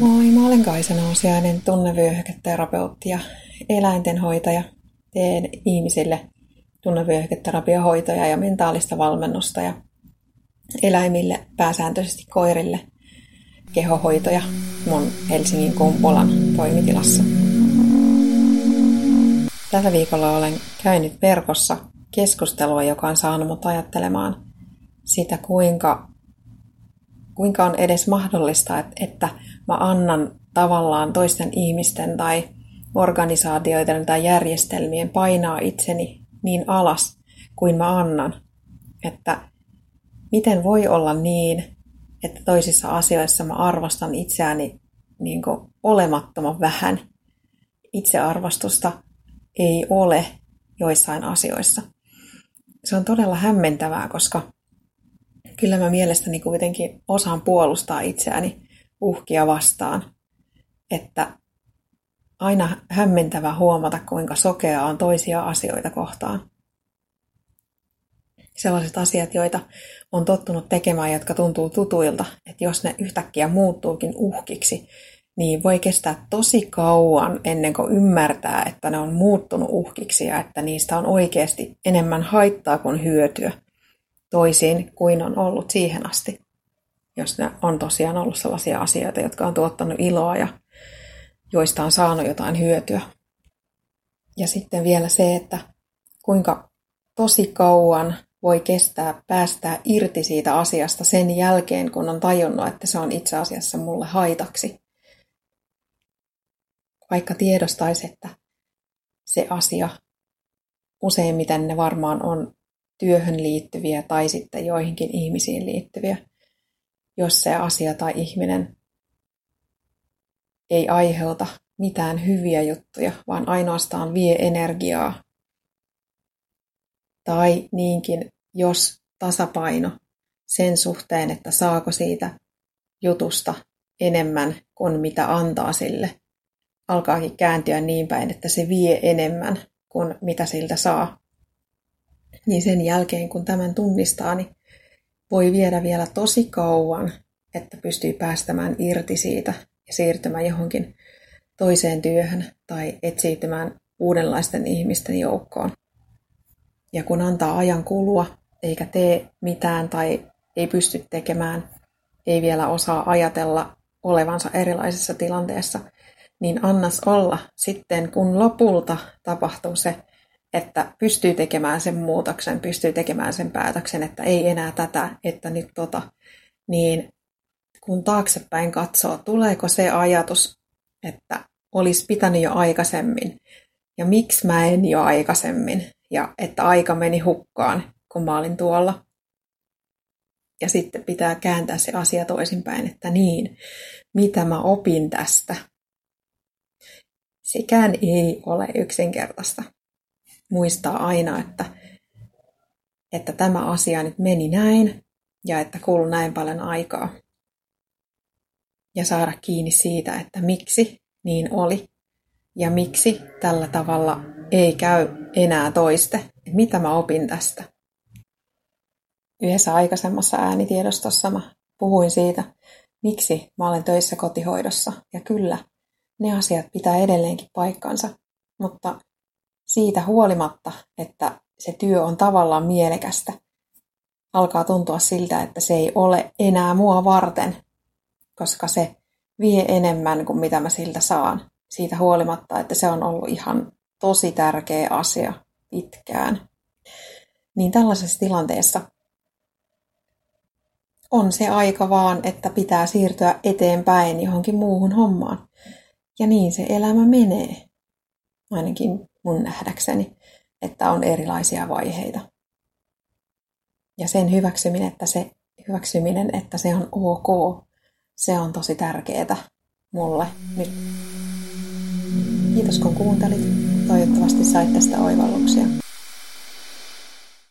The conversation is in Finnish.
Moi, mä olen Kaisa Nousiainen, tunnevyöhyketerapeutti ja eläintenhoitaja. Teen ihmisille tunnevyöhyketerapiahoitoja ja mentaalista valmennusta ja eläimille, pääsääntöisesti koirille, kehohoitoja mun Helsingin Kumpulan toimitilassa. Tällä viikolla olen käynyt verkossa keskustelua, joka on saanut mut ajattelemaan sitä, kuinka, kuinka on edes mahdollista, että, että mä annan tavallaan toisten ihmisten tai organisaatioiden tai järjestelmien painaa itseni niin alas kuin mä annan. Että miten voi olla niin, että toisissa asioissa mä arvostan itseäni niin olemattoman vähän. Itsearvostusta ei ole joissain asioissa. Se on todella hämmentävää, koska kyllä mä mielestäni kuitenkin osaan puolustaa itseäni uhkia vastaan. Että aina hämmentävä huomata, kuinka sokea on toisia asioita kohtaan. Sellaiset asiat, joita on tottunut tekemään, jotka tuntuu tutuilta, että jos ne yhtäkkiä muuttuukin uhkiksi, niin voi kestää tosi kauan ennen kuin ymmärtää, että ne on muuttunut uhkiksi ja että niistä on oikeasti enemmän haittaa kuin hyötyä, toisin kuin on ollut siihen asti. Jos ne on tosiaan ollut sellaisia asioita, jotka on tuottanut iloa ja joista on saanut jotain hyötyä. Ja sitten vielä se, että kuinka tosi kauan voi kestää päästää irti siitä asiasta sen jälkeen, kun on tajunnut, että se on itse asiassa mulle haitaksi vaikka tiedostaisi, että se asia, useimmiten ne varmaan on työhön liittyviä tai sitten joihinkin ihmisiin liittyviä, jos se asia tai ihminen ei aiheuta mitään hyviä juttuja, vaan ainoastaan vie energiaa. Tai niinkin, jos tasapaino sen suhteen, että saako siitä jutusta enemmän kuin mitä antaa sille, alkaakin kääntyä niin päin, että se vie enemmän kuin mitä siltä saa. Niin sen jälkeen, kun tämän tunnistaa, niin voi viedä vielä tosi kauan, että pystyy päästämään irti siitä ja siirtymään johonkin toiseen työhön tai etsiytymään uudenlaisten ihmisten joukkoon. Ja kun antaa ajan kulua, eikä tee mitään tai ei pysty tekemään, ei vielä osaa ajatella olevansa erilaisessa tilanteessa, niin annas olla sitten, kun lopulta tapahtuu se, että pystyy tekemään sen muutoksen, pystyy tekemään sen päätöksen, että ei enää tätä, että nyt tota, niin kun taaksepäin katsoo, tuleeko se ajatus, että olisi pitänyt jo aikaisemmin, ja miksi mä en jo aikaisemmin, ja että aika meni hukkaan, kun mä olin tuolla. Ja sitten pitää kääntää se asia toisinpäin, että niin, mitä mä opin tästä, Sekään ei ole yksinkertaista. Muistaa aina, että, että tämä asia nyt meni näin ja että kuuluu näin paljon aikaa. Ja saada kiinni siitä, että miksi niin oli ja miksi tällä tavalla ei käy enää toiste. Mitä mä opin tästä? Yhdessä aikaisemmassa äänitiedostossa mä puhuin siitä, miksi mä olen töissä kotihoidossa. Ja kyllä, ne asiat pitää edelleenkin paikkansa, mutta siitä huolimatta, että se työ on tavallaan mielekästä, alkaa tuntua siltä, että se ei ole enää mua varten, koska se vie enemmän kuin mitä mä siltä saan. Siitä huolimatta, että se on ollut ihan tosi tärkeä asia pitkään. Niin tällaisessa tilanteessa on se aika vaan, että pitää siirtyä eteenpäin johonkin muuhun hommaan. Ja niin se elämä menee. Ainakin mun nähdäkseni, että on erilaisia vaiheita. Ja sen hyväksyminen, että se, hyväksyminen, että se on ok, se on tosi tärkeää mulle nyt. Kiitos kun kuuntelit. Toivottavasti sait tästä oivalluksia.